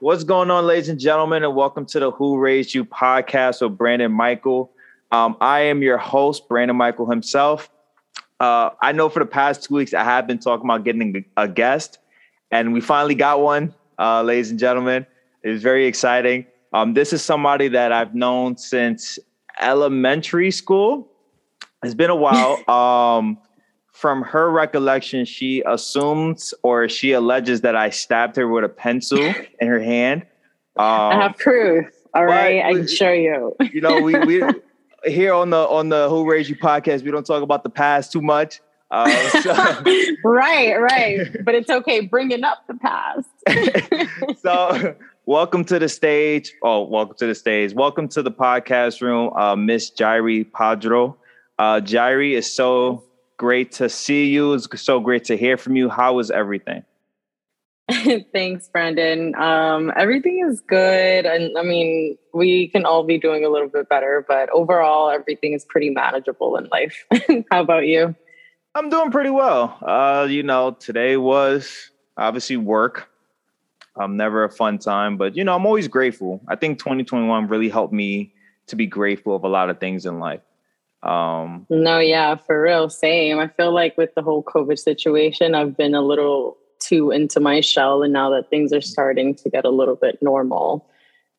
what's going on, ladies and gentlemen, and welcome to the Who Raised You podcast with Brandon Michael. Um, I am your host, Brandon Michael himself. Uh, I know for the past two weeks I have been talking about getting a guest, and we finally got one, uh, ladies and gentlemen. It's very exciting. Um, this is somebody that I've known since elementary school. It's been a while. Um, from her recollection, she assumes or she alleges that I stabbed her with a pencil in her hand. Um, I have proof. All right, I can show you. you know, we we here on the on the Who Raised You podcast, we don't talk about the past too much. Uh, so. right, right, but it's okay bringing up the past. so, welcome to the stage. Oh, welcome to the stage. Welcome to the podcast room, uh, Miss Jairy Padro. Uh, Jairy is so great to see you. It's so great to hear from you. How is everything? Thanks, Brandon. Um, everything is good. And I mean, we can all be doing a little bit better, but overall, everything is pretty manageable in life. How about you? I'm doing pretty well. Uh, you know, today was obviously work. Um, never a fun time, but you know, I'm always grateful. I think 2021 really helped me to be grateful of a lot of things in life. Um, no, yeah, for real, same. I feel like with the whole COVID situation, I've been a little too into my shell, and now that things are starting to get a little bit normal,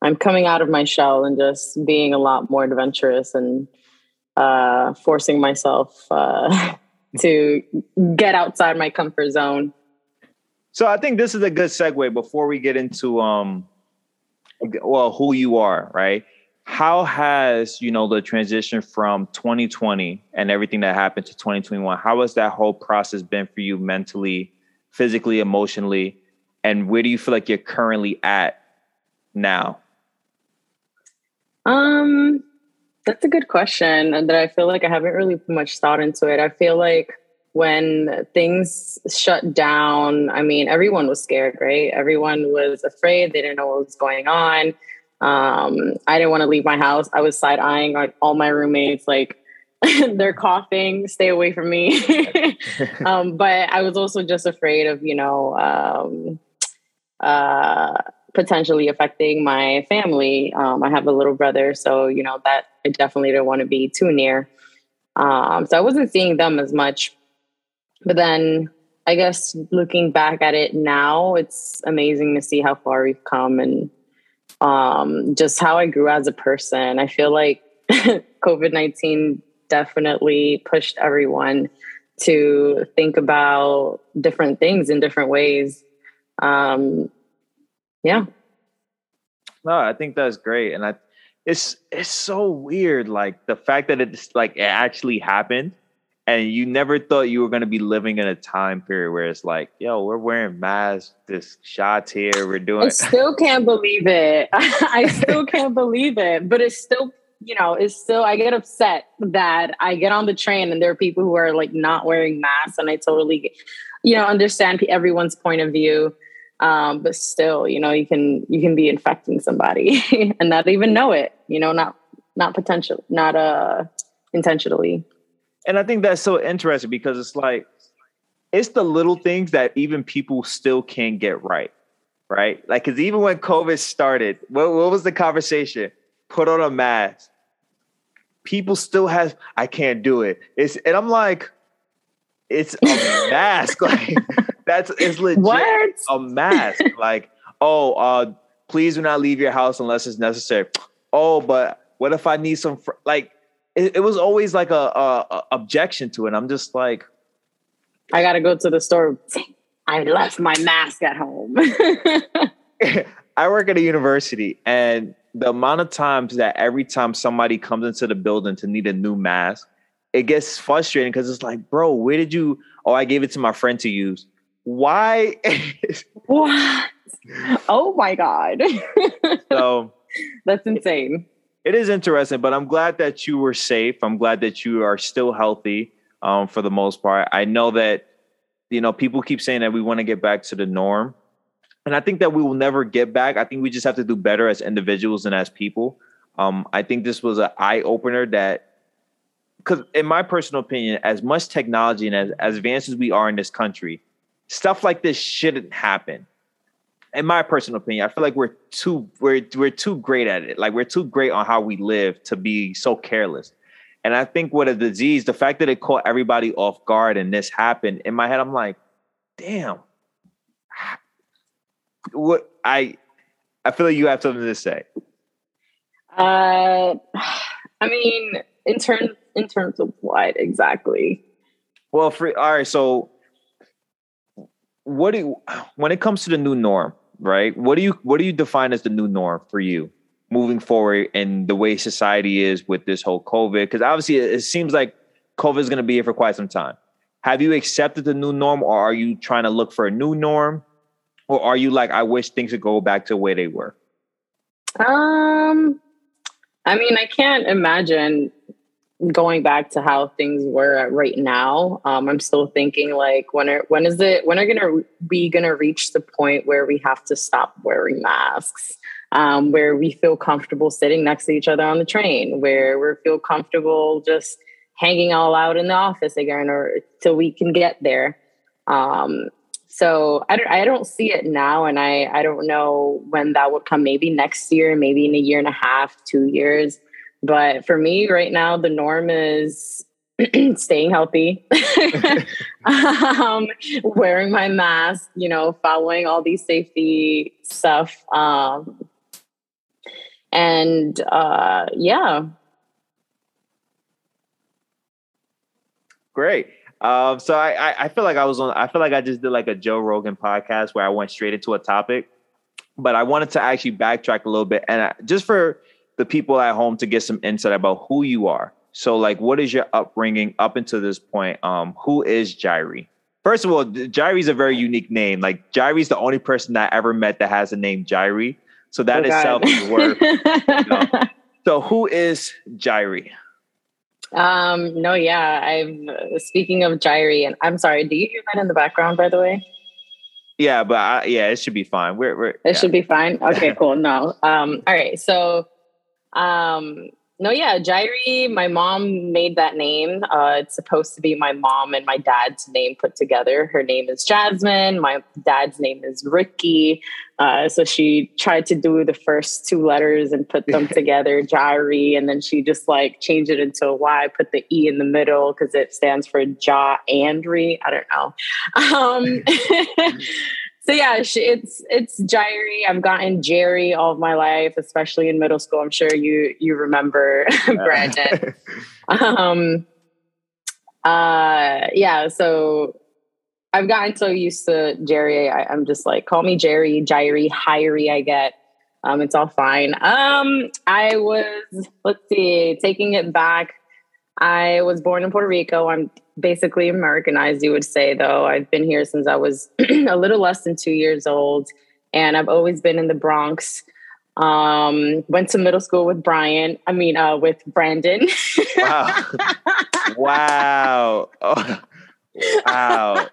I'm coming out of my shell and just being a lot more adventurous and uh, forcing myself uh, to get outside my comfort zone. So I think this is a good segue before we get into um, well, who you are, right? How has you know the transition from 2020 and everything that happened to 2021 how has that whole process been for you mentally physically emotionally? And where do you feel like you're currently at now? Um that's a good question and that i feel like i haven't really put much thought into it. I feel like when things shut down i mean everyone was scared right? Everyone was afraid. They didn't know what was going on um, I didn't want to leave my house. I was side eyeing like all my roommates, like they're coughing, stay away from me. um, but I was also just afraid of, you know, um, uh, potentially affecting my family. Um, I have a little brother, so you know that I definitely didn't want to be too near. Um, so I wasn't seeing them as much. But then I guess looking back at it now, it's amazing to see how far we've come and um, just how I grew as a person. I feel like COVID 19 definitely pushed everyone to think about different things in different ways. Um, yeah. No, I think that's great. And I, it's, it's so weird. Like the fact that it's like, it actually happened and you never thought you were going to be living in a time period where it's like, yo, we're wearing masks, this shots here, we're doing. I still can't believe it. I still can't believe it, but it's still, you know, it's still. I get upset that I get on the train and there are people who are like not wearing masks, and I totally, you know, understand everyone's point of view. Um, but still, you know, you can you can be infecting somebody and not even know it. You know, not not potential, not uh intentionally and I think that's so interesting because it's like it's the little things that even people still can't get right, right? Like, because even when COVID started, what, what was the conversation? Put on a mask. People still have, I can't do it. It's and I'm like, it's a mask. Like that's it's legit what? a mask. Like, oh, uh, please do not leave your house unless it's necessary. Oh, but what if I need some fr-? like it, it was always like a, a, a objection to it. I'm just like, I gotta go to the store. I left my mask at home. I work at a university, and the amount of times that every time somebody comes into the building to need a new mask, it gets frustrating because it's like, bro, where did you? Oh, I gave it to my friend to use. Why? what? Oh my god! so that's insane it is interesting, but I'm glad that you were safe. I'm glad that you are still healthy um, for the most part. I know that, you know, people keep saying that we want to get back to the norm. And I think that we will never get back. I think we just have to do better as individuals and as people. Um, I think this was an eye opener that, because in my personal opinion, as much technology and as, as advanced as we are in this country, stuff like this shouldn't happen. In my personal opinion, I feel like we're too we're we're too great at it. Like we're too great on how we live to be so careless. And I think with a disease, the fact that it caught everybody off guard and this happened, in my head, I'm like, damn. What I I feel like you have something to say. Uh I mean, in terms in terms of what exactly? Well, for all right, so what do you, when it comes to the new norm, right? What do you what do you define as the new norm for you moving forward and the way society is with this whole COVID? Because obviously, it, it seems like COVID is going to be here for quite some time. Have you accepted the new norm, or are you trying to look for a new norm, or are you like, I wish things would go back to the way they were? Um, I mean, I can't imagine going back to how things were right now, um, I'm still thinking like when are when is it when are gonna we gonna reach the point where we have to stop wearing masks, um, where we feel comfortable sitting next to each other on the train, where we feel comfortable just hanging all out in the office again, or till we can get there. Um, so I don't, I don't see it now, and I I don't know when that would come. Maybe next year, maybe in a year and a half, two years. But for me right now, the norm is staying healthy, um, wearing my mask, you know, following all these safety stuff. Um, and uh, yeah. Great. Um, so I, I, I feel like I was on. I feel like I just did like a Joe Rogan podcast where I went straight into a topic, but I wanted to actually backtrack a little bit and I, just for the people at home to get some insight about who you are. So, like, what is your upbringing up until this point? Um, who is Jairy? First of all, Jairy's a very unique name. Like, Jairy's the only person that I ever met that has a name Jairy. So that oh, itself is worth. you know. So, who is Jairy? Um, no, yeah. I'm speaking of Jairy, and I'm sorry. Do you hear that in the background, by the way? Yeah, but I, yeah, it should be fine. We're, we're it yeah. should be fine. Okay, cool. No. Um, all right. So um, no, yeah, Jairy, my mom made that name. Uh, it's supposed to be my mom and my dad's name put together. Her name is Jasmine. My dad's name is Ricky. Uh, so she tried to do the first two letters and put them together, Jairy, and then she just like changed it into a Y, put the E in the middle because it stands for Ja Andri. I don't know. Um, so yeah, it's it's Jairy. I've gotten Jerry all of my life, especially in middle school. I'm sure you you remember Brandon. um, uh, yeah. So I've gotten so used to Jerry. I, am just like, call me Jerry, Jairy, Hyrie. I get. Um, it's all fine. Um, I was let's see, taking it back. I was born in Puerto Rico. I'm basically Americanized, you would say, though. I've been here since I was a little less than two years old, and I've always been in the Bronx. Um, went to middle school with Brian. I mean, uh, with Brandon. wow! wow! Oh, wow!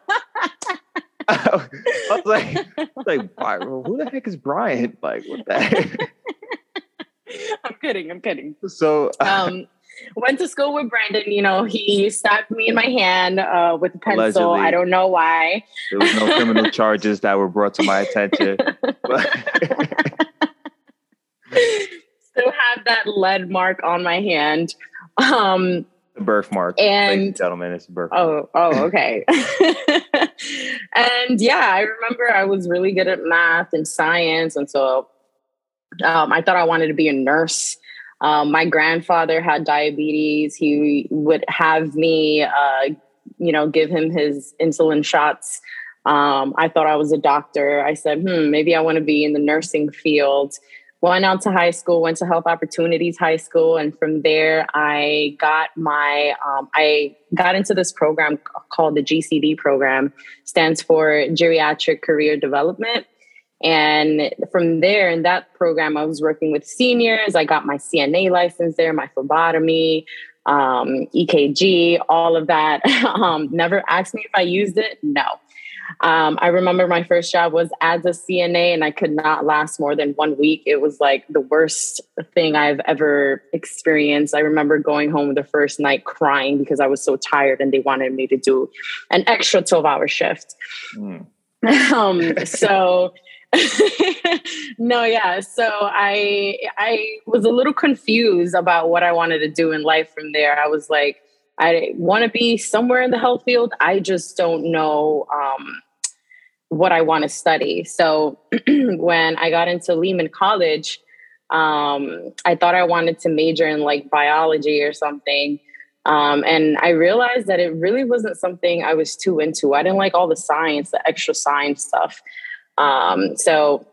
I was like, I was like, who the heck is Brian? Like, what the heck? I'm kidding. I'm kidding. So, um, went to school with Brandon. You know, he stabbed me in my hand uh, with a pencil. Allegedly. I don't know why. There was no criminal charges that were brought to my attention. Still have that lead mark on my hand. Um, the birthmark, and gentlemen, it's a birthmark. Oh, oh, okay. and yeah, I remember I was really good at math and science, and so um, I thought I wanted to be a nurse. Um, my grandfather had diabetes. He would have me, uh, you know, give him his insulin shots. Um, I thought I was a doctor. I said, hmm, maybe I want to be in the nursing field. Went out to high school, went to Health Opportunities High School, and from there I got my um, I got into this program called the GCD program. Stands for Geriatric Career Development. And from there, in that program, I was working with seniors. I got my CNA license there, my phlebotomy, um, EKG, all of that. um, never asked me if I used it. No. Um, I remember my first job was as a CNA, and I could not last more than one week. It was like the worst thing I've ever experienced. I remember going home the first night crying because I was so tired, and they wanted me to do an extra 12 hour shift. Mm. um, so no, yeah. So I I was a little confused about what I wanted to do in life from there. I was like, I want to be somewhere in the health field. I just don't know um, what I want to study. So when I got into Lehman College, um, I thought I wanted to major in like biology or something. Um, and I realized that it really wasn't something I was too into. I didn't like all the science, the extra science stuff. Um, so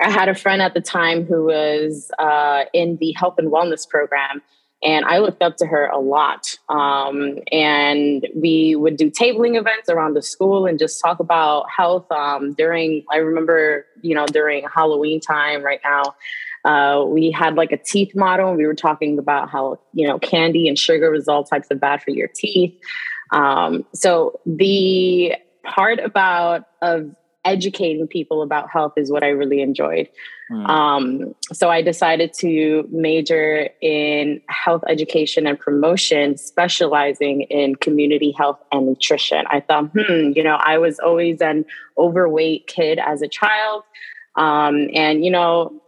I had a friend at the time who was uh, in the health and wellness program, and I looked up to her a lot. Um, and we would do tabling events around the school and just talk about health um, during, I remember, you know, during Halloween time right now. Uh, we had like a teeth model, and we were talking about how you know candy and sugar was all types of bad for your teeth. Um, so the part about of educating people about health is what I really enjoyed. Mm. Um, so I decided to major in health education and promotion, specializing in community health and nutrition. I thought, hmm, you know, I was always an overweight kid as a child. Um, and, you know,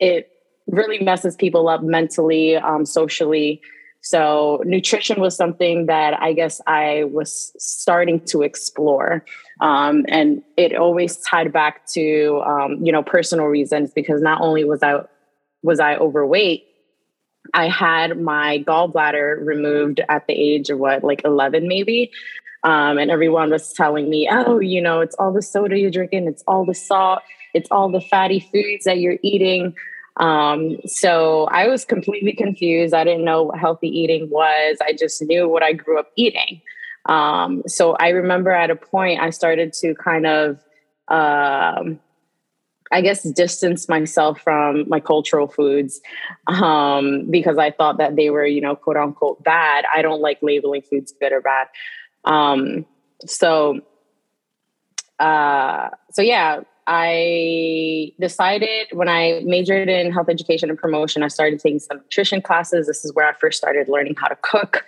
it really messes people up mentally, um, socially. So nutrition was something that I guess I was starting to explore. Um, and it always tied back to, um, you know, personal reasons because not only was I, was I overweight, I had my gallbladder removed at the age of what, like 11 maybe. Um, and everyone was telling me, oh, you know, it's all the soda you're drinking, it's all the salt, it's all the fatty foods that you're eating. Um, so I was completely confused. I didn't know what healthy eating was. I just knew what I grew up eating. Um, so I remember at a point I started to kind of, um, I guess, distance myself from my cultural foods um, because I thought that they were, you know, quote unquote bad. I don't like labeling foods good or bad. Um, so, uh, so yeah, I decided when I majored in health education and promotion, I started taking some nutrition classes. This is where I first started learning how to cook.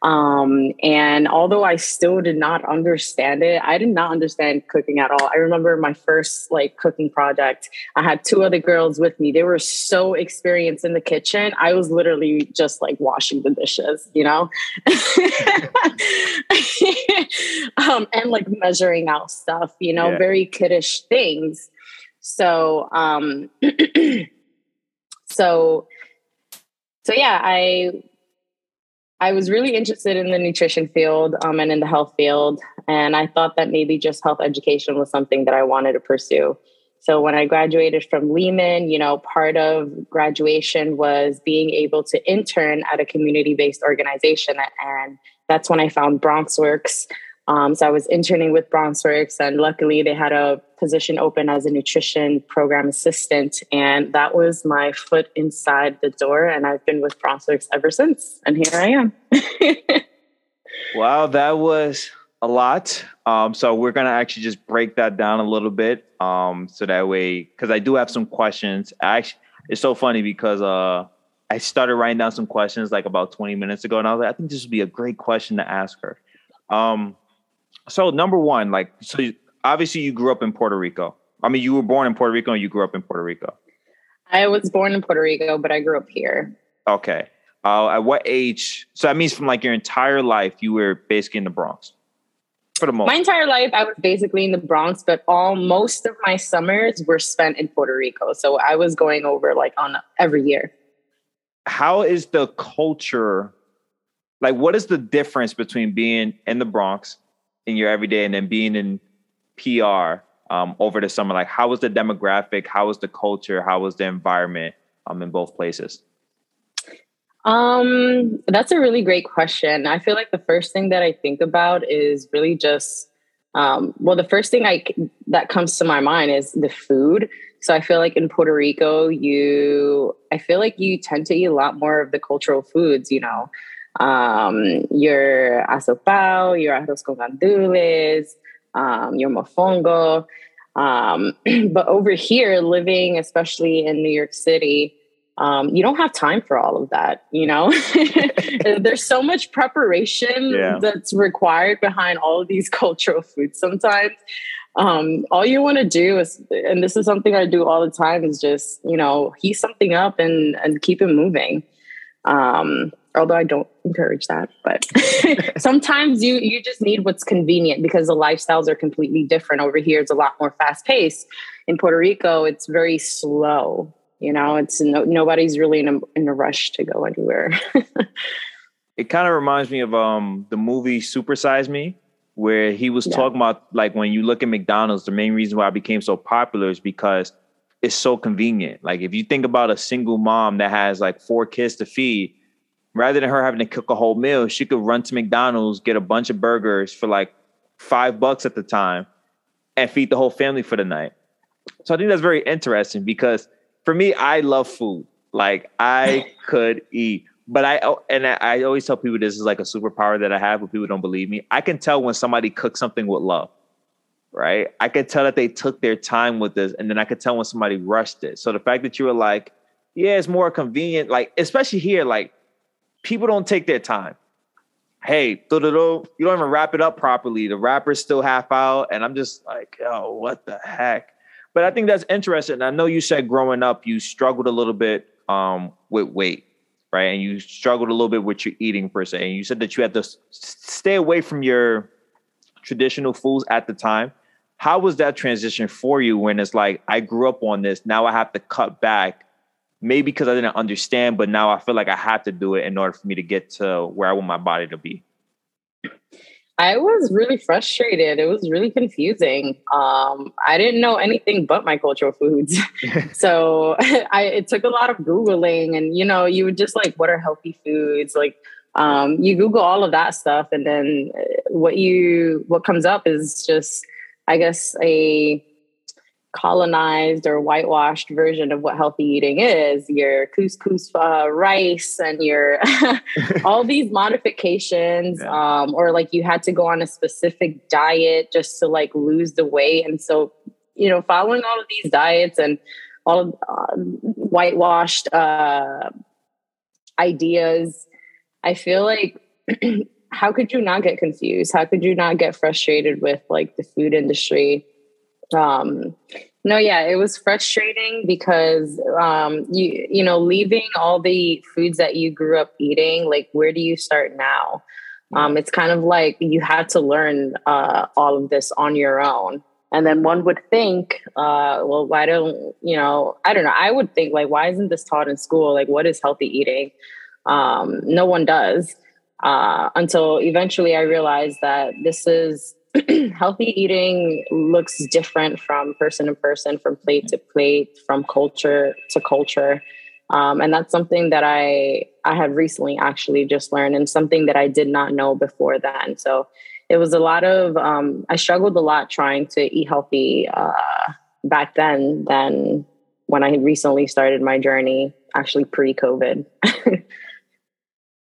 Um, and although I still did not understand it, I did not understand cooking at all. I remember my first like cooking project. I had two other girls with me. They were so experienced in the kitchen. I was literally just like washing the dishes, you know, um, and like measuring out stuff, you know, yeah. very kiddish things things. So, um, so, so yeah, I, I was really interested in the nutrition field um, and in the health field. And I thought that maybe just health education was something that I wanted to pursue. So when I graduated from Lehman, you know, part of graduation was being able to intern at a community-based organization. And that's when I found BronxWorks, um, so I was interning with BronxWorks, and luckily they had a position open as a nutrition program assistant, and that was my foot inside the door. And I've been with BronxWorks ever since, and here I am. wow, that was a lot. Um, so we're gonna actually just break that down a little bit, um, so that way, because I do have some questions. Actually, it's so funny because uh, I started writing down some questions like about 20 minutes ago, and I was like, I think this would be a great question to ask her. Um, so number one, like, so you, obviously you grew up in Puerto Rico. I mean, you were born in Puerto Rico and you grew up in Puerto Rico. I was born in Puerto Rico, but I grew up here. Okay. Uh, at what age? So that means from like your entire life, you were basically in the Bronx. For the most. My entire life, I was basically in the Bronx, but all most of my summers were spent in Puerto Rico. So I was going over like on every year. How is the culture? Like, what is the difference between being in the Bronx in your everyday and then being in PR um, over the summer? Like, how was the demographic? How was the culture? How was the environment um, in both places? Um, that's a really great question. I feel like the first thing that I think about is really just, um, well, the first thing I that comes to my mind is the food. So I feel like in Puerto Rico, you, I feel like you tend to eat a lot more of the cultural foods. You know, um, your asopao, your arroz con gandules, um, your mofongo. Um, but over here, living, especially in New York City, um, you don't have time for all of that. You know, there's so much preparation yeah. that's required behind all of these cultural foods sometimes. um, all you want to do is, and this is something I do all the time, is just you know heat something up and and keep it moving. Um, although I don't encourage that, but sometimes you you just need what's convenient because the lifestyles are completely different. Over here, it's a lot more fast paced. In Puerto Rico, it's very slow. You know, it's no, nobody's really in a in a rush to go anywhere. it kind of reminds me of um the movie Super Size Me where he was yeah. talking about like when you look at McDonald's, the main reason why it became so popular is because it's so convenient. Like if you think about a single mom that has like four kids to feed, rather than her having to cook a whole meal, she could run to McDonald's, get a bunch of burgers for like five bucks at the time, and feed the whole family for the night. So I think that's very interesting because for me, I love food. Like I could eat but I and I always tell people this is like a superpower that I have, but people don't believe me. I can tell when somebody cooks something with love, right? I can tell that they took their time with this, and then I could tell when somebody rushed it. So the fact that you were like, yeah, it's more convenient, like especially here, like people don't take their time. Hey, you don't even wrap it up properly. The wrapper's still half out, and I'm just like, oh, what the heck? But I think that's interesting. I know you said growing up you struggled a little bit um, with weight right? And you struggled a little bit with your eating per se. And you said that you had to stay away from your traditional foods at the time. How was that transition for you when it's like, I grew up on this, now I have to cut back? Maybe because I didn't understand, but now I feel like I have to do it in order for me to get to where I want my body to be. I was really frustrated. It was really confusing. Um, I didn't know anything but my cultural foods. so I, it took a lot of Googling and, you know, you would just like, what are healthy foods? Like, um, you Google all of that stuff. And then uh, what you, what comes up is just, I guess, a, colonized or whitewashed version of what healthy eating is your couscous uh, rice and your all these modifications yeah. um, or like you had to go on a specific diet just to like lose the weight. And so you know following all of these diets and all uh, whitewashed uh, ideas i feel like how could you not get confused? How could you not get frustrated with like the food industry um no yeah it was frustrating because um you you know leaving all the foods that you grew up eating like where do you start now? Um it's kind of like you had to learn uh all of this on your own. And then one would think uh well why don't you know i don't know i would think like why isn't this taught in school? Like what is healthy eating? Um no one does uh until eventually i realized that this is healthy eating looks different from person to person, from plate to plate, from culture to culture. Um, and that's something that I I have recently actually just learned, and something that I did not know before then. So it was a lot of um, I struggled a lot trying to eat healthy uh, back then than when I had recently started my journey, actually pre COVID.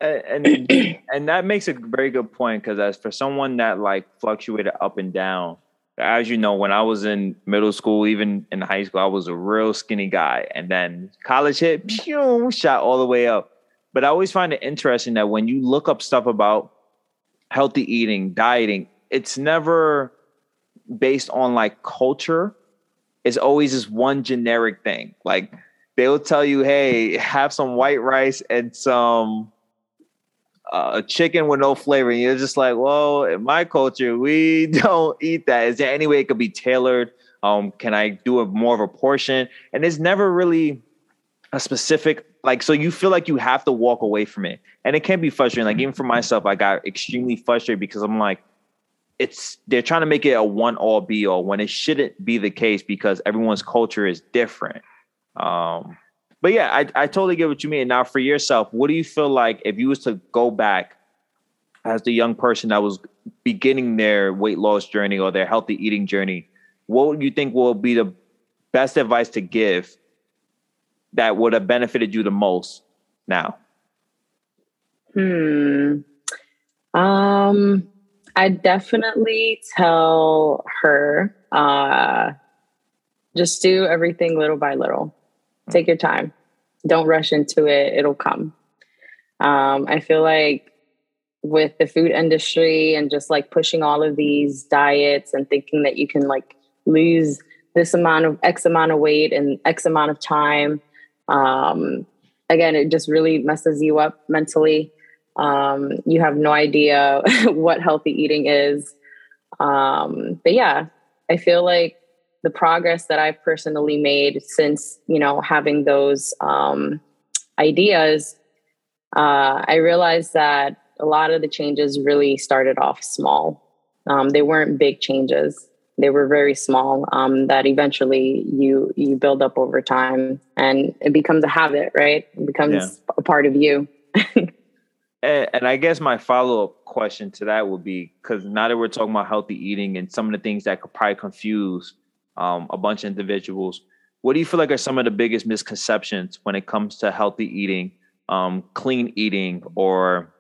and and that makes a very good point because as for someone that like fluctuated up and down as you know when i was in middle school even in high school i was a real skinny guy. And then college hit pew, shot all the way up. But i always find it interesting that when you look up stuff about healthy eating dieting it's never based on like culture. It's always this one generic thing. Like they'll tell you hey have some white rice and some uh, a chicken with no flavor. And you're just like, well, in my culture, we don't eat that. Is there any way it could be tailored? Um, can I do a more of a portion? And it's never really a specific like so you feel like you have to walk away from it. And it can be frustrating. Like even for myself, I got extremely frustrated because I'm like, it's they're trying to make it a one all be all when it shouldn't be the case because everyone's culture is different. Um, but yeah, I, I totally get what you mean. Now, for yourself, what do you feel like if you was to go back as the young person that was beginning their weight loss journey or their healthy eating journey? What would you think will be the best advice to give that would have benefited you the most now? Hmm. Um, I definitely tell her, uh, just do everything little by little take your time. Don't rush into it. It'll come. Um, I feel like with the food industry and just like pushing all of these diets and thinking that you can like lose this amount of X amount of weight in X amount of time. Um, again, it just really messes you up mentally. Um, you have no idea what healthy eating is. Um, but yeah, I feel like the progress that I've personally made since, you know, having those um, ideas, uh, I realized that a lot of the changes really started off small. Um, they weren't big changes. They were very small um, that eventually you you build up over time and it becomes a habit, right? It becomes yeah. a part of you. and, and I guess my follow up question to that would be because now that we're talking about healthy eating and some of the things that could probably confuse um, a bunch of individuals, what do you feel like are some of the biggest misconceptions when it comes to healthy eating, um, clean eating, or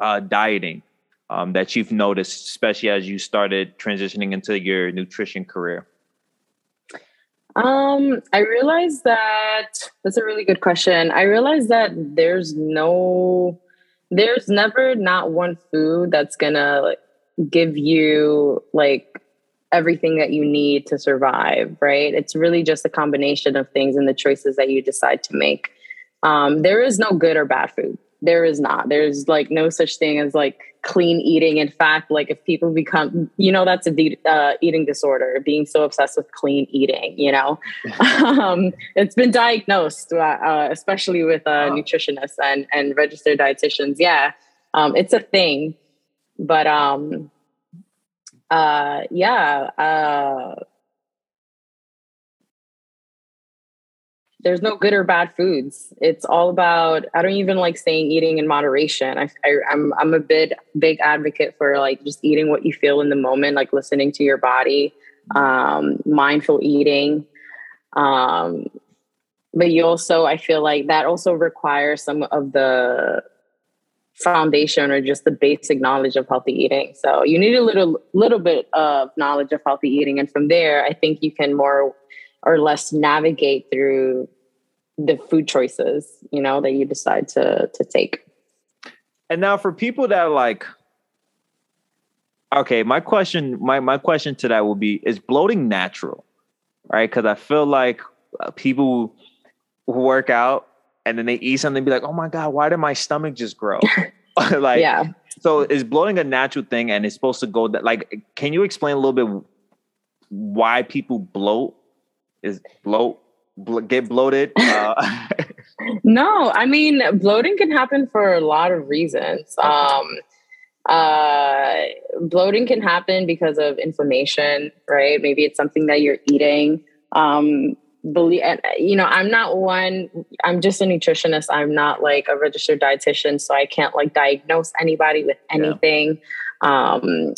uh, dieting um, that you've noticed, especially as you started transitioning into your nutrition career? Um, I realized that that's a really good question. I realized that there's no, there's never not one food that's gonna like, give you like everything that you need to survive, right? It's really just a combination of things and the choices that you decide to make. Um, there is no good or bad food. There is not. There's like no such thing as like clean eating. In fact, like if people become, you know, that's a de- uh, eating disorder, being so obsessed with clean eating. You know, um, it's been diagnosed, uh, uh, especially with uh, wow. nutritionists and and registered dietitians. Yeah, um, it's a thing. But um, uh, yeah. Uh, there's no good or bad foods. It's all about. I don't even like saying eating in moderation. I, I I'm, I'm a big big advocate for like just eating what you feel in the moment, like listening to your body, um, mindful eating. Um, but you also, I feel like that also requires some of the foundation or just the basic knowledge of healthy eating. So you need a little little bit of knowledge of healthy eating, and from there, I think you can more or less navigate through the food choices you know that you decide to to take. And now for people that like okay my question my my question to that will be is bloating natural? Right? Because i feel like uh, people who work out and then they eat something and be like oh my god why did my stomach just grow like yeah so is bloating a natural thing and it's supposed to go that like can you explain a little bit why people bloat is bloat blo- get bloated? Uh, no, I mean bloating can happen for a lot of reasons. Um, uh, bloating can happen because of inflammation, right? Maybe it's something that you're eating. Um, believe and you know i'm not one i'm just a nutritionist. I'm not like a registered dietitian so i can't like diagnose anybody with anything. Yeah. um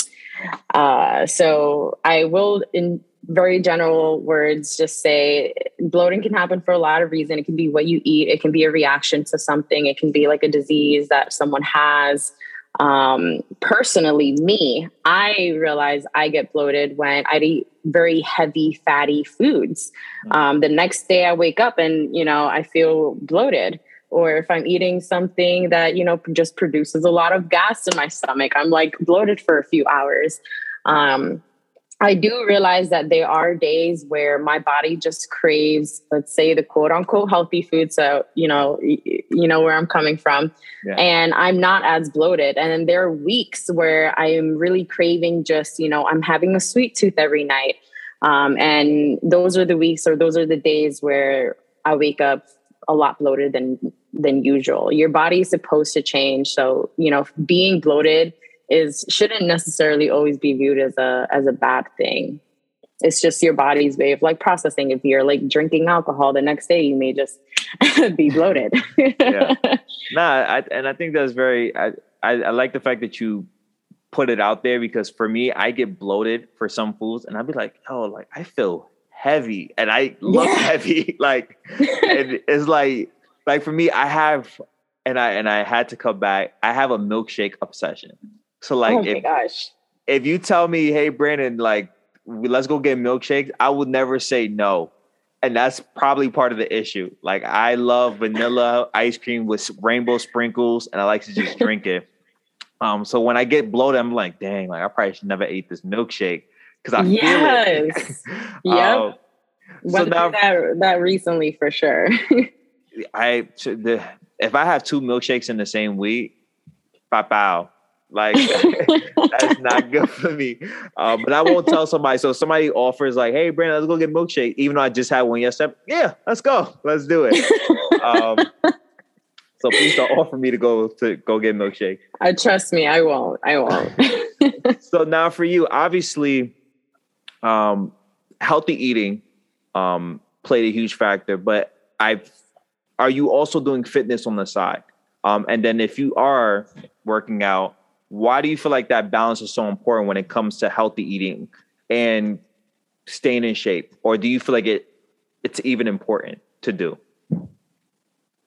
uh so i will in very general words just say bloating can happen for a lot of reasons. It can be what you eat. It can be a reaction to something. It can be like a disease that someone has um, personally me i realize i get bloated when i eat very heavy fatty foods. Mm. um, the next day i wake up and you know i feel bloated. Or if i'm eating something that you know just produces a lot of gas in my stomach i'm like bloated for a few hours. Um, I do realize that there are days where my body just craves, let's say, the quote unquote healthy food. So, you know, you know where I'm coming from. Yeah. And I'm not as bloated. And then there are weeks where I am really craving just, you know, I'm having a sweet tooth every night. Um, and those are the weeks or those are the days where I wake up a lot bloated than than usual. Your body is supposed to change. So, you know, being bloated is shouldn't necessarily always be viewed as a as a bad thing. It's just your body's way of like processing. If you're like drinking alcohol the next day you may just be bloated. Yeah. Nah I, and i think that's very I, I, I like the fact that you put it out there because for me i get bloated for some foods and i'd be like oh like i feel heavy and i look yeah. heavy like it's like like for me i have and i and i had to come back i have a milkshake obsession so like, oh my if, gosh, if you tell me, hey Brandon, like let's go get milkshakes, I would never say no. And that's probably part of the issue. Like I love vanilla ice cream with rainbow sprinkles, and I like to just drink it. Um, so when I get bloated, I'm like, dang, like I probably should never eat this milkshake. because I yes. feel it. yep. Um, Went now- that that recently for sure. I the if I have two milkshakes in the same week, pow pow. Like that's not good for me. Um, but I won't tell somebody. So if somebody offers like, "Hey, Brandon, let's go get milkshake," even though I just had one yesterday. Yeah, let's go. Let's do it. Um, so please don't offer me to go to go get milkshake. uh, trust me, I won't. I won't. So now for you, obviously, um, healthy eating um, played a huge factor. But I, are you also doing fitness on the side? Um, and then if you are working out, why do you feel like that balance is so important when it comes to healthy eating and staying in shape? Or do you feel like it it's even important to do?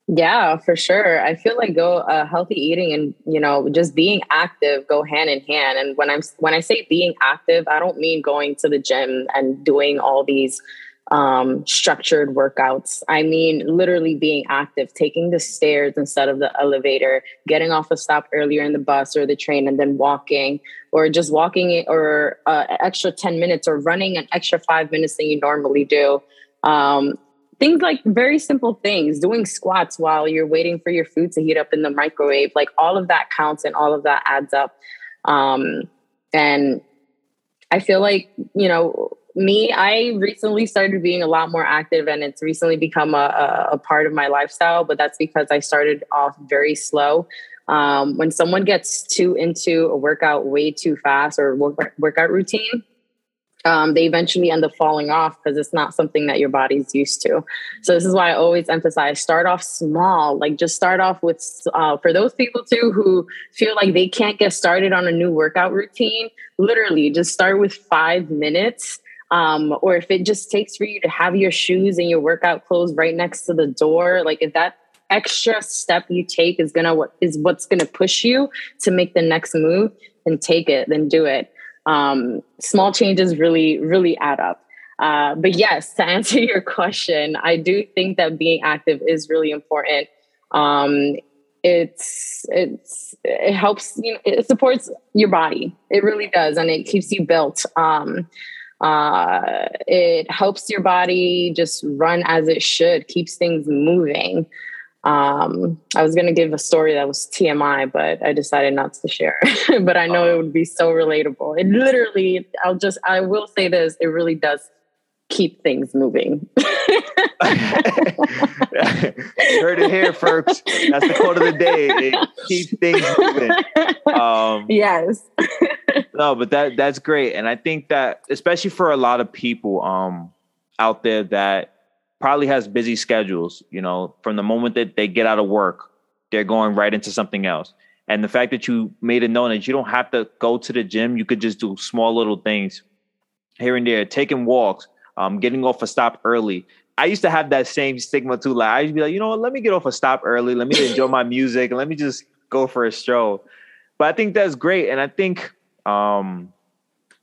Yeah, for sure. I feel like go uh, healthy eating and you know just being active go hand in hand. And when I'm when I say being active, I don't mean going to the gym and doing all these um, structured workouts. I mean literally being active, taking the stairs instead of the elevator, getting off a stop earlier in the bus or the train, and then walking, or just walking or uh, extra ten minutes, or running an extra five minutes than you normally do. Um, things like very simple things doing squats while you're waiting for your food to heat up in the microwave like all of that counts and all of that adds up um, and i feel like you know me i recently started being a lot more active and it's recently become a, a, a part of my lifestyle but that's because i started off very slow um, when someone gets too into a workout way too fast or work, workout routine um, they eventually end up falling off because it's not something that your body's used to. So this is why I always emphasize start off small. Like just start off with uh, for those people too who feel like they can't get started on a new workout routine. Literally, just start with five minutes. Um, or if it just takes for you to have your shoes and your workout clothes right next to the door, like if that extra step you take is gonna is what's gonna push you to make the next move, then take it, then do it um, small changes really, really add up. Uh, but yes, to answer your question, I do think that being active is really important. Um, it's it's it helps you know it supports your body. It really does, and it keeps you built. Um, uh, it helps your body just run as it should, keeps things moving. Um, I was going to give a story that was TMI, but I decided not to share. but I know it would be so relatable. It literally, I'll just, I will say this, it really does keep things moving. you heard it here first. That's the quote of the day. It keeps things moving. Um, yes. no, but that that's great, and I think that especially for a lot of people um, out there that probably has busy schedules. You know, from the moment that they get out of work, they're going right into something else. And the fact that you made it known that you don't have to go to the gym, you could just do small little things here and there, taking walks, um, getting off a stop early. I used to have that same stigma too. Like I used to be like, you know what, let me get off a stop early, let me enjoy my music, and let me just go for a stroll. But I think that's great. And I think um,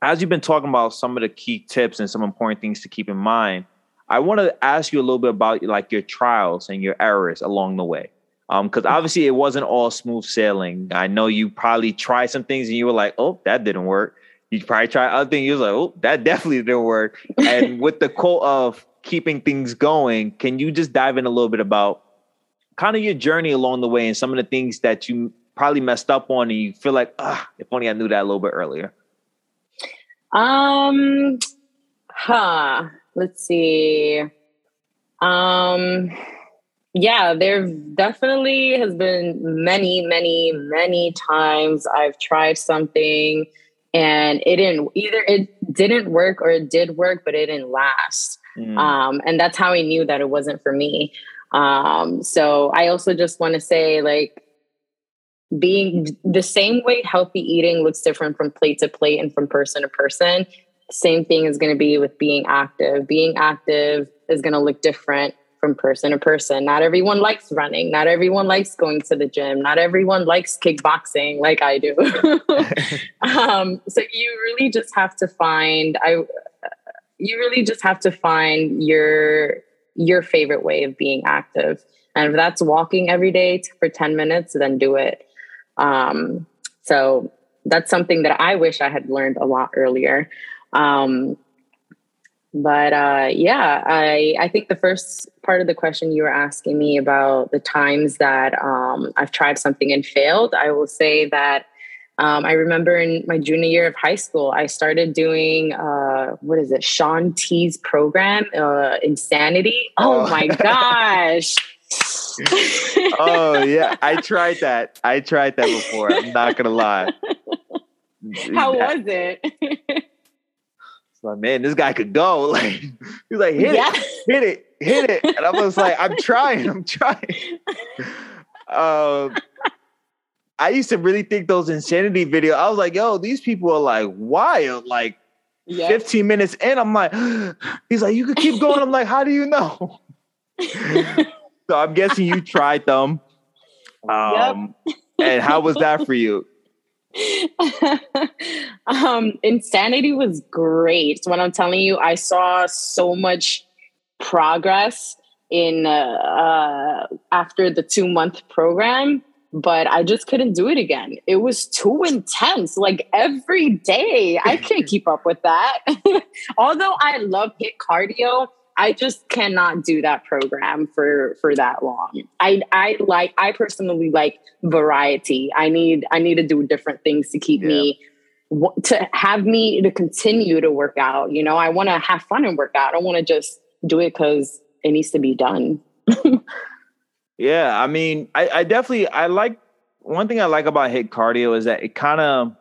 as you've been talking about some of the key tips and some important things to keep in mind, I want to ask you a little bit about like your trials and your errors along the way. Um, because obviously it wasn't all smooth sailing. I know you probably tried some things and you were like, oh, that didn't work. You probably try other things, you was like, oh, that definitely didn't work. and with the quote of keeping things going, can you just dive in a little bit about kind of your journey along the way and some of the things that you probably messed up on and you feel like, ah, if only I knew that a little bit earlier? Um, huh. Let's see. Um, yeah, there definitely has been many, many, many times I've tried something and it didn't either it didn't work or it did work, but it didn't last. Mm. Um, and that's how I knew that it wasn't for me. Um, so I also just want to say, like, being the same way healthy eating looks different from plate to plate and from person to person. Same thing is going to be with being active. Being active is going to look different from person to person. Not everyone likes running. Not everyone likes going to the gym. Not everyone likes kickboxing like I do. um, so you really just have to find. I. You really just have to find your your favorite way of being active. And if that's walking every day for 10 minutes, then do it. Um, so that's something that I wish I had learned a lot earlier. Um, but uh, yeah, I I think the first part of the question you were asking me about the times that um, I've tried something and failed. I will say that um, I remember in my junior year of high school, I started doing uh, what is it, Shaun T's program, uh, Insanity. Oh, oh. my gosh. oh yeah, I tried that. I tried that before. I'm not gonna lie. How was it? Like, man, this guy could go. Like, he's like, hit yeah. it, hit it, hit it. And I was like, I'm trying, I'm trying. Um, I used to really think those insanity videos. I was like, yo, these people are like wild. Like, yep. 15 minutes in, I'm like, he's like, you could keep going. I'm like, how do you know? so I'm guessing you tried them. Um, yep. and how was that for you? um, Insanity was great. When I'm telling you, I saw so much progress in uh, uh, after the two month program, but I just couldn't do it again. It was too intense. Like every day, I can't keep up with that. Although I love HIIT cardio, I just cannot do that program for for that long. I I like I personally like variety. I need I need to do different things to keep yeah. me to have me to continue to work out. You know, I want to have fun and work out. I don't want to just do it because it needs to be done. yeah, I mean, I, I definitely I like one thing I like about HIIT cardio is that it kind of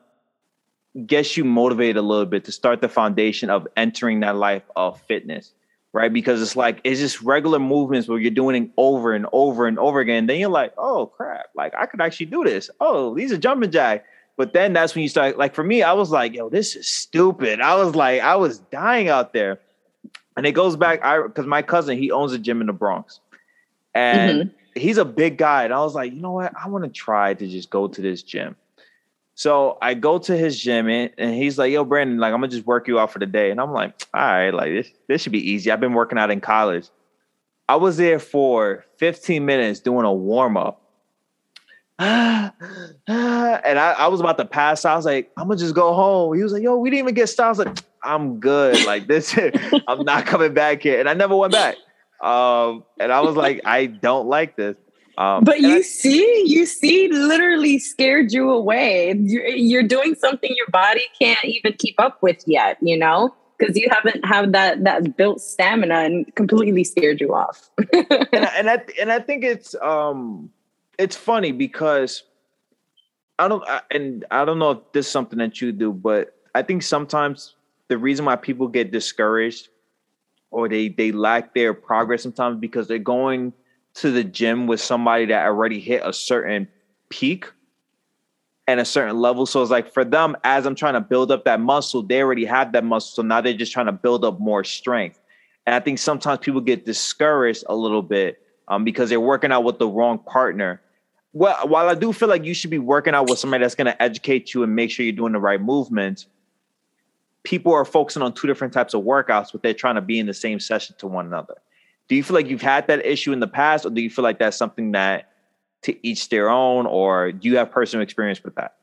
gets you motivated a little bit to start the foundation of entering that life of fitness right? Because it's like it's just regular movements where you're doing it over and over and over again. Then you're like, oh crap, like I could actually do this. Oh, these are jumping jack. But then that's when you start like for me, I was like, yo, this is stupid. I was like, I was dying out there. And it goes back, I because my cousin, he owns a gym in the Bronx. And mm-hmm. he's a big guy. And I was like, you know what? I want to try to just go to this gym. So I go to his gym and, he's like, "Yo, Brandon, like I'm gonna just work you out for the day." And I'm like, "All right, like this this should be easy. I've been working out in college." I was there for 15 minutes doing a warm up. and I, I was about to pass. I was like, I'm gonna just go home. He was like, Yo, we didn't even get started. I was like, I'm good. Like this, I'm not coming back here. And I never went back. Um, and I was like, I don't like this. Um, but you I, see, you see, literally scared you away. You're, you're, doing something your body can't even keep up with yet, you know, because you haven't have that that built stamina and completely scared you off. and, I, and I and I think it's um it's funny because I don't I, and I don't know if this is something that you do, but I think sometimes the reason why people get discouraged or they they lack their progress sometimes because they're going to the gym with somebody that already hit a certain peak and a certain level. So it's like for them, as I'm trying to build up that muscle, they already have that muscle. So now they're just trying to build up more strength. And I think sometimes people get discouraged a little bit um, because they're working out with the wrong partner. Well, while I do feel like you should be working out with somebody that's going to educate you and make sure you're doing the right movements, people are focusing on two different types of workouts, but they're trying to be in the same session to one another do you feel like you've had that issue in the past or do you feel like that's something that to each their own or do you have personal experience with that?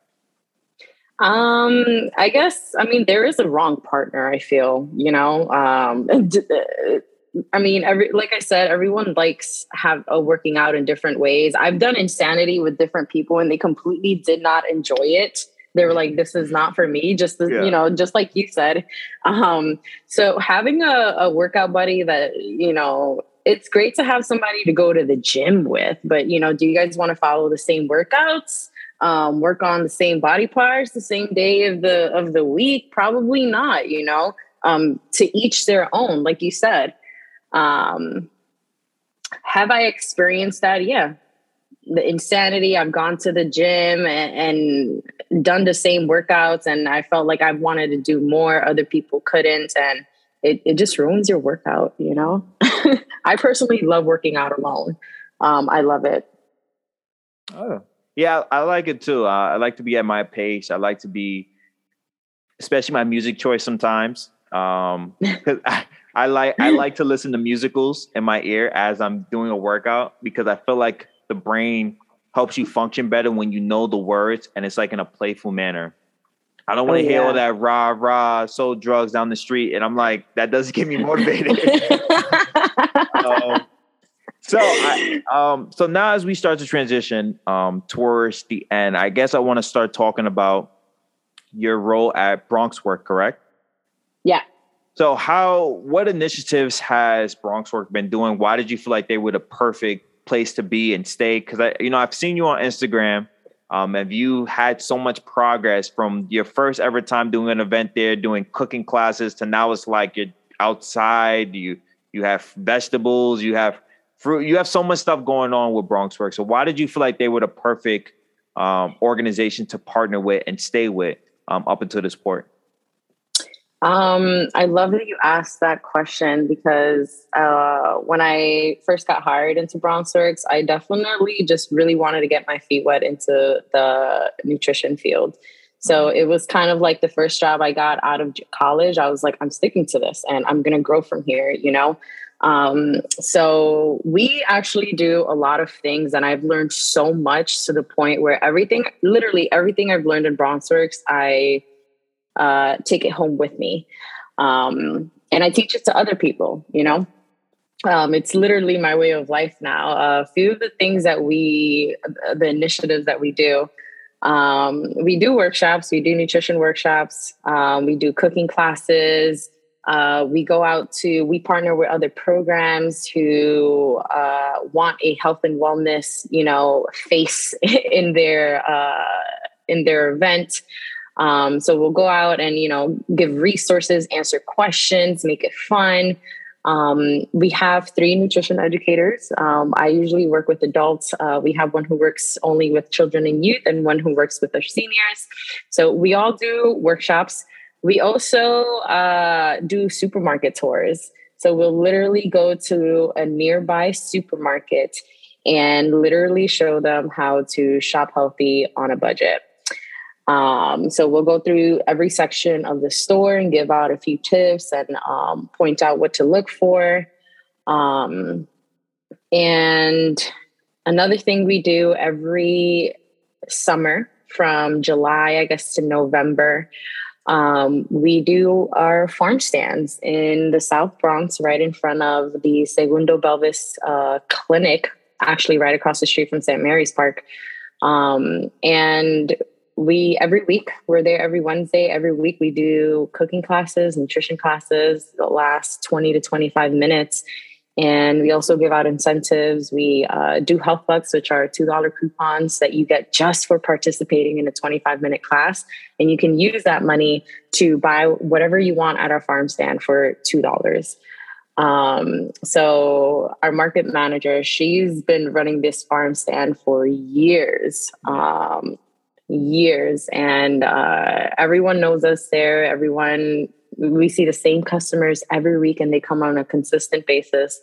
Um i guess i mean there is a wrong partner i feel you know um i mean every like i said everyone likes have a working out in different ways. I've done insanity with different people and they completely did not enjoy it they were like this is not for me just yeah. you know just like you said. Um so having a, a workout buddy that you know it's great to have somebody to go to the gym with but you know do you guys want to follow the same workouts? Um, work on the same body parts the same day of the of the week? Probably not you know? Um, to each their own like you said. Um, have i experienced that? Yeah the insanity. I've gone to the gym and, and, done the same workouts, and I felt like I wanted to do more. Other people couldn't, and it, it just ruins your workout. You know, I personally love working out alone. Um, I love it. Oh, yeah, I like it too. Uh, I like to be at my pace. I like to be, especially my music choice sometimes. Um, cause I, I like I like to listen to musicals in my ear as I'm doing a workout because I feel like the brain helps you function better when you know the words and it's like in a playful manner. I don't want to oh, hear yeah. all that rah rah sold drugs down the street, and I'm like, that doesn't get me motivated. um, so, I, um, so now as we start to transition um, towards the end, I guess I want to start talking about your role at Bronx Work, correct? Yeah. So, how what initiatives has Bronx Work been doing? Why did you feel like they were the perfect place to be and stay? Because I, you know, I've seen you on Instagram. Um, have you had so much progress from your first ever time doing an event there, doing cooking classes, to now it's like you're outside. You you have vegetables, you have fruit, you have so much stuff going on with Bronx Work. So, why did you feel like they were the perfect um, organization to partner with and stay with um, up until this point? Um, I love that you asked that question because uh, when I first got hired into BronxWorks, I definitely just really wanted to get my feet wet into the nutrition field. So mm-hmm. it was kind of like the first job I got out of college. I was like, I'm sticking to this and I'm going to grow from here, you know? Um, so we actually do a lot of things and I've learned so much to the point where everything, literally everything I've learned in BronxWorks, I uh, take it home with me. Um, and I teach it to other people, you know? Um, it's literally my way of life now. A few of the things that we, the initiatives that we do, um, we do workshops, we do nutrition workshops, um, we do cooking classes. Uh, we go out to, we partner with other programs who uh, want a health and wellness, you know, face in their uh, in their event. Um, so we'll go out and, you know, give resources, answer questions, make it fun. Um, we have three nutrition educators. Um, I usually work with adults. Uh, we have one who works only with children and youth, and one who works with our seniors. So we all do workshops. We also uh, do supermarket tours. So we'll literally go to a nearby supermarket and literally show them how to shop healthy on a budget. Um, so we'll go through every section of the store and give out a few tips and um, point out what to look for. Um, and another thing we do every summer from July, I guess, to November, um, we do our farm stands in the South Bronx, right in front of the Segundo Belvis uh, Clinic, actually right across the street from St. Mary's Park. Um, and we every week we're there every wednesday. Every week we do cooking classes nutrition classes that last 20 to 25 minutes. And we also give out incentives. We uh, do health bucks which are $2 coupons that you get just for participating in a 25 minute class. And you can use that money to buy whatever you want at our farm stand for $2 um, so our market manager she's been running this farm stand for years. Um, years. And uh, everyone knows us there. Everyone we see the same customers every week and they come on a consistent basis.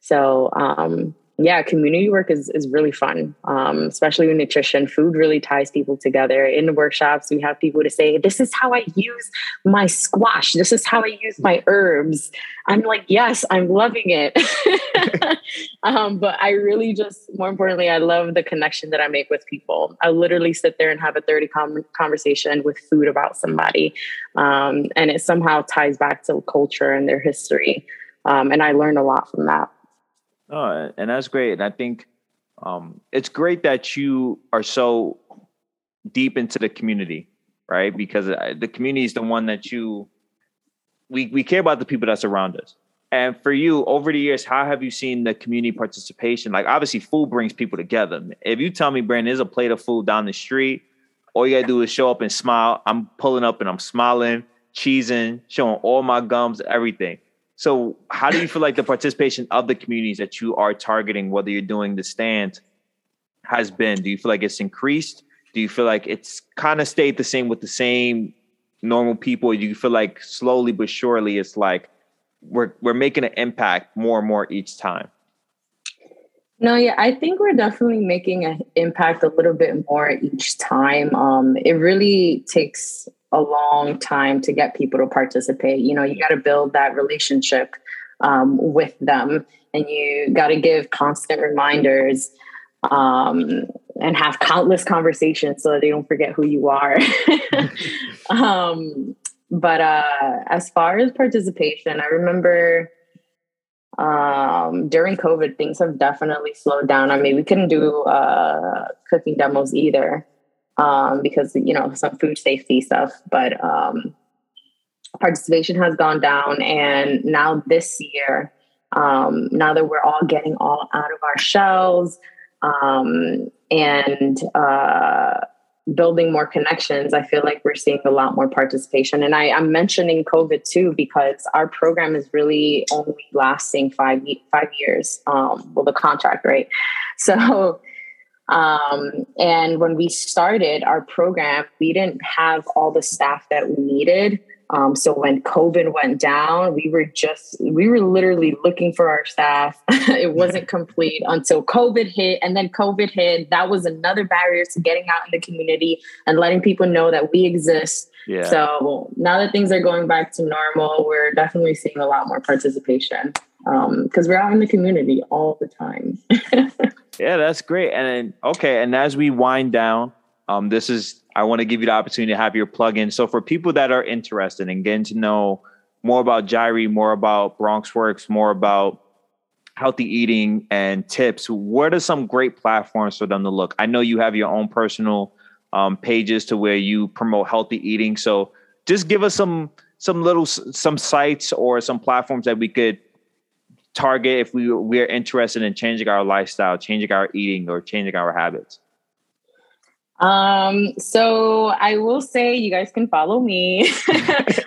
So um, yeah, community work is, is really fun, um, especially with nutrition. Food really ties people together. In the workshops, we have people to say, This is how I use my squash. This is how I use my herbs. I'm like, Yes, I'm loving it. um, but I really just, more importantly, I love the connection that I make with people. I literally sit there and have a 30 com- conversation with food about somebody. Um, and it somehow ties back to culture and their history. Um, and I learned a lot from that. Oh, and that's great. And I think um, it's great that you are so deep into the community, right? Because uh, the community is the one that you we we care about the people that surround us. And for you, over the years, how have you seen the community participation? Like, obviously, food brings people together. If you tell me, Brandon, there's a plate of food down the street, all you gotta do is show up and smile. I'm pulling up and I'm smiling, cheesing, showing all my gums, everything. So, how do you feel like the participation of the communities that you are targeting, whether you're doing the stand, has been? Do you feel like it's increased? Do you feel like it's kind of stayed the same with the same normal people? do you feel like slowly but surely it's like we're we're making an impact more and more each time? No, yeah, I think we're definitely making an impact a little bit more each time. Um, it really takes a long time to get people to participate. You know, you got to build that relationship um, with them and you got to give constant reminders. Um, and have countless conversations so that they don't forget who you are. um, but uh, as far as participation, I remember um, during COVID, things have definitely slowed down. I mean, we couldn't do uh, cooking demos either um, because, you know, some food safety stuff, but um, participation has gone down. And now this year, um, now that we're all getting all out of our shells um, and uh, building more connections, I feel like we're seeing a lot more participation. And I, am mentioning COVID too because our program is really only lasting five five years. Um, well, the contract, right? So. Um, and when we started our program, we didn't have all the staff that we needed. Um, so when COVID went down, we were just, we were literally looking for our staff. it wasn't complete until COVID hit. And then COVID hit. That was another barrier to getting out in the community and letting people know that we exist. Yeah. So now that things are going back to normal, we're definitely seeing a lot more participation because um, we're out in the community all the time. yeah, that's great. And okay, and as we wind down, um, this is I want to give you the opportunity to have your plug-in. So for people that are interested in getting to know more about Jairy, more about Bronx Works, more about healthy eating and tips, what are some great platforms for them to look? I know you have your own personal um, pages to where you promote healthy eating. So just give us some some little some sites or some platforms that we could target if we we're interested in changing our lifestyle, changing our eating, or changing our habits. Um, so I will say you guys can follow me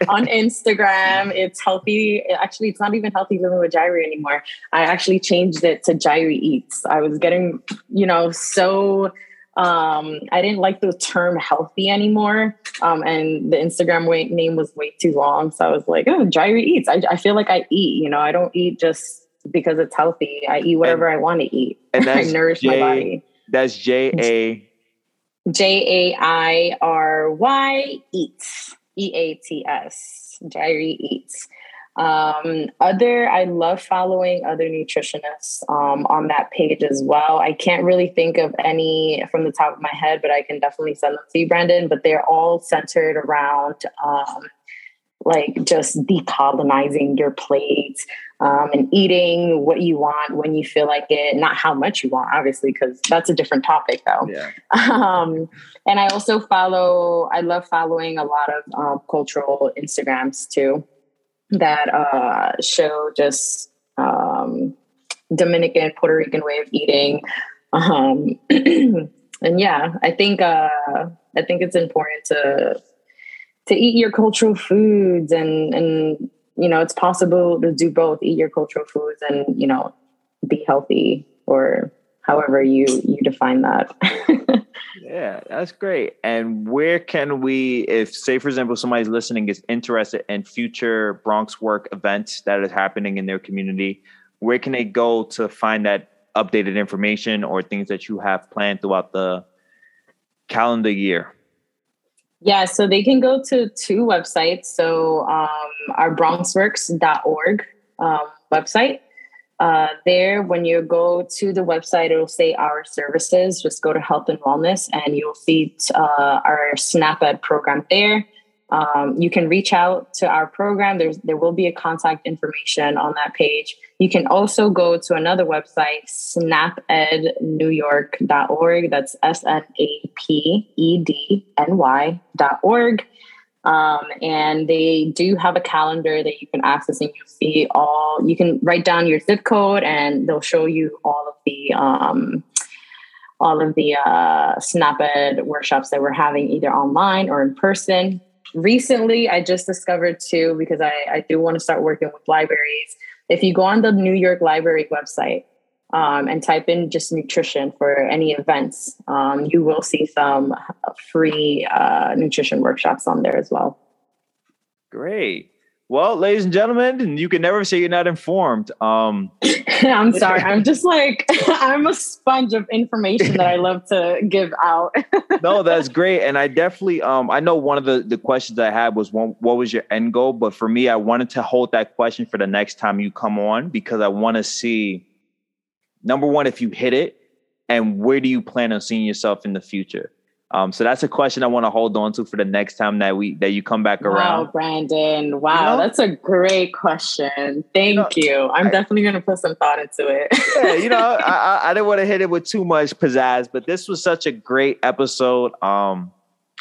on Instagram. It's healthy. Actually, it's not even healthy living with Jairy anymore. I actually changed it to Jairy Eats. I was getting, you know, so um I didn't like the term healthy anymore. Um, and the Instagram way, name was way too long. So I was like, oh, Jairy Eats. I, I feel like I eat, you know, I don't eat just because it's healthy. I eat whatever and, I want to eat. And I nourish J, my body. That's J A J A I R Y Eats. E A T S. Jairy Eats. Um, other, I love following other nutritionists um, on that page as well. I can't really think of any from the top of my head, but I can definitely send them to you, Brandon. But they're all centered around um, like just decolonizing your plate um, and eating what you want when you feel like it, not how much you want, obviously, because that's a different topic though. Yeah. Um, and I also follow, I love following a lot of um, cultural Instagrams too that uh, show just um, Dominican, Puerto Rican way of eating. Um, and yeah, I think uh, I think it's important to to eat your cultural foods and and you know it's possible to do both eat your cultural foods and you know be healthy or however you you define that. Yeah that's great. And where can we if say for example somebody's listening is interested in future bronx work events that is happening in their community where can they go to find that updated information or things that you have planned throughout the calendar year yeah, so they can go to two websites. So um, our bronxworks.org um, website. Uh, there, when you go to the website, it'll say our services. Just go to health and wellness, and you'll see uh, our SNAP-Ed program there. Um, you can reach out to our program. There's there will be a contact information on that page. You can also go to another website, snapednewyork.org. That's S N A P E D N Y.org. Um, and they do have a calendar that you can access and you'll see all, you can write down your zip code and they'll show you all of the, um, all of the uh, SNAP-Ed workshops that we're having either online or in person recently I just discovered too, because I, I do want to start working with libraries. If you go on the New York Library website um, and type in just nutrition for any events, um, you will see some free uh, nutrition workshops on there as well. Great. Well, ladies and gentlemen, you can never say you're not informed. Um, I'm sorry. I'm just like I'm a sponge of information that I love to give out. no, that's great, and I definitely um I know one of the the questions I had was one, what was your end goal, but for me, I wanted to hold that question for the next time you come on because I want to see number one if you hit it, and where do you plan on seeing yourself in the future? Um, so that's a question I want to hold on to for the next time that we that you come back around. Wow, Brandon. Wow, you know? that's a great question. Thank you. Know, you. I'm I, definitely going to put some thought into it. yeah, you know, I, I didn't want to hit it with too much pizzazz, but this was such a great episode. Um,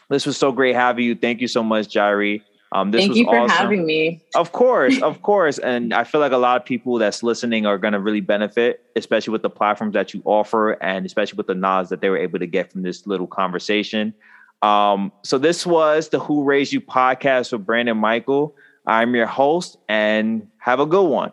this was so great having you. Thank you so much, Jairy. Um, Thank you for awesome. having me. Of course, of course. And I feel like a lot of people that's listening are going to really benefit, especially with the platforms that you offer and especially with the knowledge that they were able to get from this little conversation. Um, so this was the Who Raised You podcast with Brandon Michael. I'm your host and have a good one.